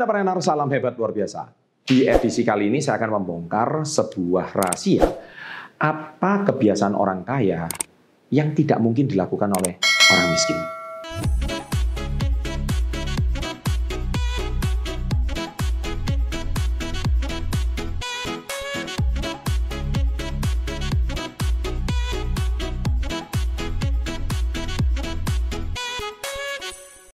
entrepreneur, salam hebat luar biasa. Di edisi kali ini saya akan membongkar sebuah rahasia. Apa kebiasaan orang kaya yang tidak mungkin dilakukan oleh orang miskin?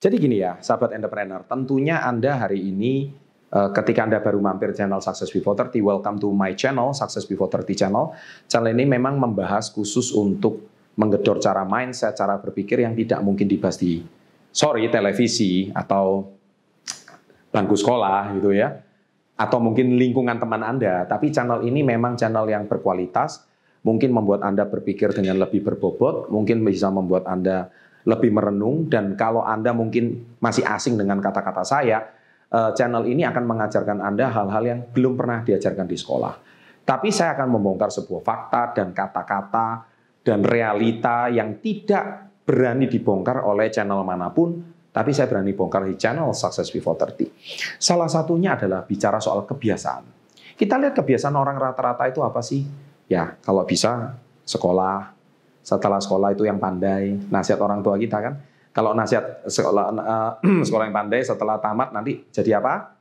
Jadi gini ya, sahabat entrepreneur, tentunya Anda hari ini eh, ketika Anda baru mampir channel Success Before 30, welcome to my channel, Success Before 30 channel. Channel ini memang membahas khusus untuk menggedor cara mindset, cara berpikir yang tidak mungkin dibahas di sorry, televisi atau bangku sekolah gitu ya. Atau mungkin lingkungan teman Anda, tapi channel ini memang channel yang berkualitas, mungkin membuat Anda berpikir dengan lebih berbobot, mungkin bisa membuat Anda lebih merenung dan kalau Anda mungkin masih asing dengan kata-kata saya, eh, channel ini akan mengajarkan Anda hal-hal yang belum pernah diajarkan di sekolah. Tapi saya akan membongkar sebuah fakta dan kata-kata dan realita yang tidak berani dibongkar oleh channel mana pun, tapi saya berani bongkar di channel Success Before 30. Salah satunya adalah bicara soal kebiasaan. Kita lihat kebiasaan orang rata-rata itu apa sih? Ya, kalau bisa sekolah, setelah sekolah itu yang pandai, nasihat orang tua kita kan. Kalau nasihat sekolah uh, sekolah yang pandai setelah tamat nanti jadi apa?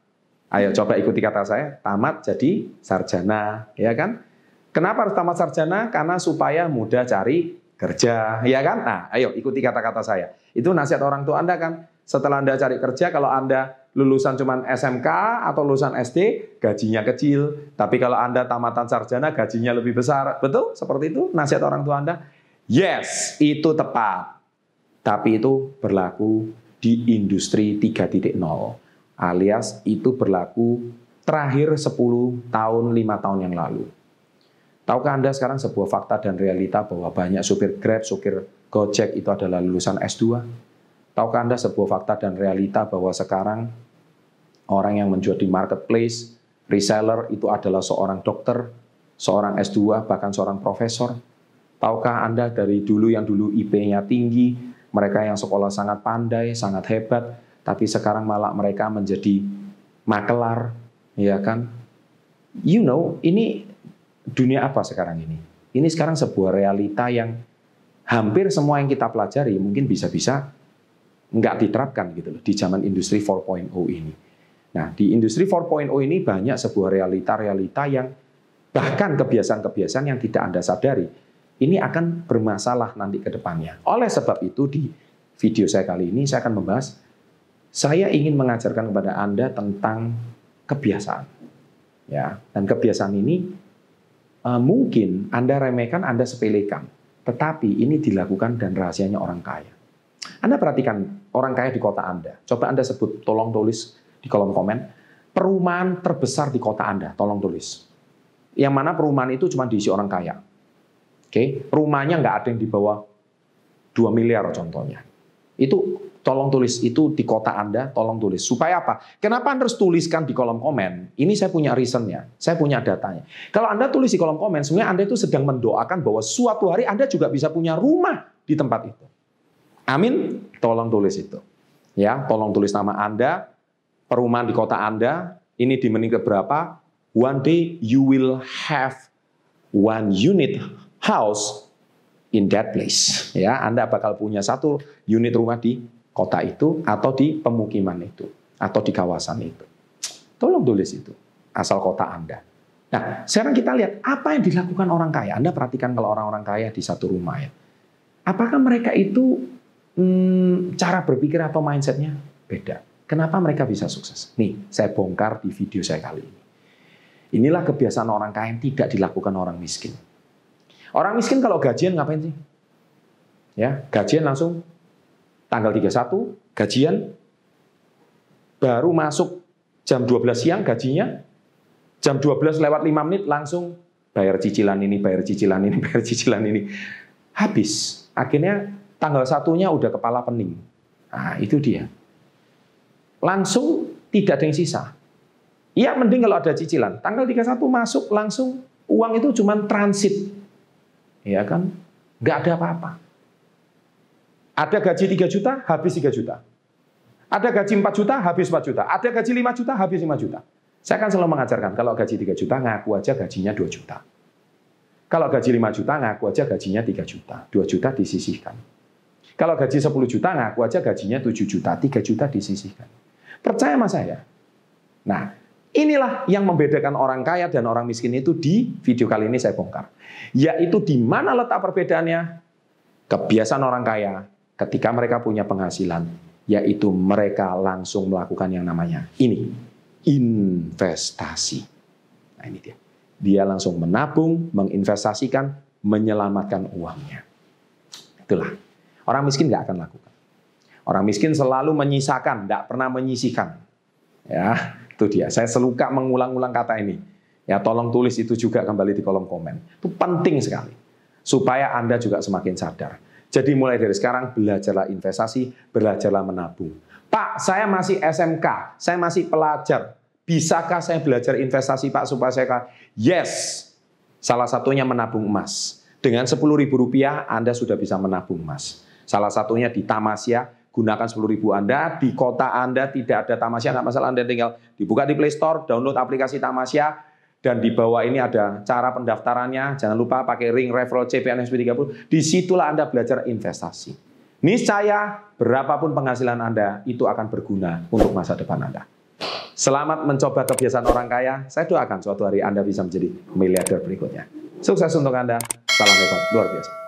Ayo coba ikuti kata saya, tamat jadi sarjana, ya kan? Kenapa harus tamat sarjana? Karena supaya mudah cari kerja, ya kan? Nah, ayo ikuti kata-kata saya. Itu nasihat orang tua Anda kan. Setelah Anda cari kerja, kalau Anda lulusan cuman SMK atau lulusan SD, gajinya kecil. Tapi kalau Anda tamatan sarjana, gajinya lebih besar. Betul? Seperti itu nasihat orang tua Anda. Yes, itu tepat. Tapi itu berlaku di industri 3.0 alias itu berlaku terakhir 10 tahun, 5 tahun yang lalu. Tahukah Anda sekarang sebuah fakta dan realita bahwa banyak supir Grab, supir Gojek itu adalah lulusan S2? Tahukah Anda sebuah fakta dan realita bahwa sekarang orang yang menjual di marketplace, reseller itu adalah seorang dokter, seorang S2, bahkan seorang profesor? Tahukah Anda dari dulu yang dulu IP-nya tinggi, mereka yang sekolah sangat pandai, sangat hebat, tapi sekarang malah mereka menjadi makelar, ya kan? You know, ini dunia apa sekarang ini? Ini sekarang sebuah realita yang hampir semua yang kita pelajari mungkin bisa-bisa nggak diterapkan gitu loh di zaman industri 4.0 ini. Nah, di industri 4.0 ini banyak sebuah realita-realita yang bahkan kebiasaan-kebiasaan yang tidak Anda sadari ini akan bermasalah nanti ke depannya. Oleh sebab itu di video saya kali ini saya akan membahas saya ingin mengajarkan kepada Anda tentang kebiasaan. Ya, dan kebiasaan ini uh, mungkin Anda remehkan, Anda sepelekan, tetapi ini dilakukan dan rahasianya orang kaya. Anda perhatikan orang kaya di kota Anda. Coba Anda sebut, tolong tulis di kolom komen, perumahan terbesar di kota Anda, tolong tulis. Yang mana perumahan itu cuma diisi orang kaya. Oke, rumahnya nggak ada yang di bawah 2 miliar contohnya. Itu tolong tulis itu di kota Anda, tolong tulis. Supaya apa? Kenapa Anda harus tuliskan di kolom komen? Ini saya punya reasonnya, saya punya datanya. Kalau Anda tulis di kolom komen, sebenarnya Anda itu sedang mendoakan bahwa suatu hari Anda juga bisa punya rumah di tempat itu. Amin. Tolong tulis itu. Ya, tolong tulis nama Anda, perumahan di kota Anda, ini di menit berapa? One day you will have one unit house in that place. Ya, Anda bakal punya satu unit rumah di kota itu atau di pemukiman itu atau di kawasan itu. Tolong tulis itu asal kota Anda. Nah, sekarang kita lihat apa yang dilakukan orang kaya. Anda perhatikan kalau orang-orang kaya di satu rumah ya. Apakah mereka itu hmm, cara berpikir atau mindsetnya beda? Kenapa mereka bisa sukses? Nih, saya bongkar di video saya kali ini. Inilah kebiasaan orang kaya yang tidak dilakukan orang miskin. Orang miskin kalau gajian ngapain sih? Ya, gajian langsung tanggal 31, gajian baru masuk jam 12 siang gajinya, jam 12 lewat 5 menit langsung bayar cicilan ini, bayar cicilan ini, bayar cicilan ini. Habis. Akhirnya tanggal satunya udah kepala pening. Nah, itu dia. Langsung tidak ada yang sisa. Iya mending kalau ada cicilan. Tanggal 31 masuk langsung uang itu cuma transit ya kan? Nggak ada apa-apa. Ada gaji 3 juta, habis 3 juta. Ada gaji 4 juta, habis 4 juta. Ada gaji 5 juta, habis 5 juta. Saya akan selalu mengajarkan, kalau gaji 3 juta, ngaku aja gajinya 2 juta. Kalau gaji 5 juta, ngaku aja gajinya 3 juta. 2 juta disisihkan. Kalau gaji 10 juta, ngaku aja gajinya 7 juta. 3 juta disisihkan. Percaya sama saya. Nah, inilah yang membedakan orang kaya dan orang miskin itu di video kali ini saya bongkar. Yaitu di mana letak perbedaannya? Kebiasaan orang kaya ketika mereka punya penghasilan, yaitu mereka langsung melakukan yang namanya ini, investasi. Nah ini dia. Dia langsung menabung, menginvestasikan, menyelamatkan uangnya. Itulah. Orang miskin nggak akan lakukan. Orang miskin selalu menyisakan, tidak pernah menyisihkan. Ya, itu dia. Saya seluka mengulang-ulang kata ini. Ya, tolong tulis itu juga kembali di kolom komen. Itu penting sekali. Supaya Anda juga semakin sadar. Jadi mulai dari sekarang belajarlah investasi, belajarlah menabung. Pak, saya masih SMK, saya masih pelajar. Bisakah saya belajar investasi Pak supaya saya Yes. Salah satunya menabung emas. Dengan 10 ribu rupiah Anda sudah bisa menabung emas. Salah satunya di Tamasya, gunakan 10 ribu Anda, di kota Anda tidak ada Tamasya, nggak masalah Anda tinggal dibuka di Play Store, download aplikasi Tamasya, dan di bawah ini ada cara pendaftarannya, jangan lupa pakai ring referral CPNS 30 di situlah Anda belajar investasi. Niscaya berapapun penghasilan Anda, itu akan berguna untuk masa depan Anda. Selamat mencoba kebiasaan orang kaya. Saya doakan suatu hari Anda bisa menjadi miliarder berikutnya. Sukses untuk Anda. Salam hebat, luar biasa.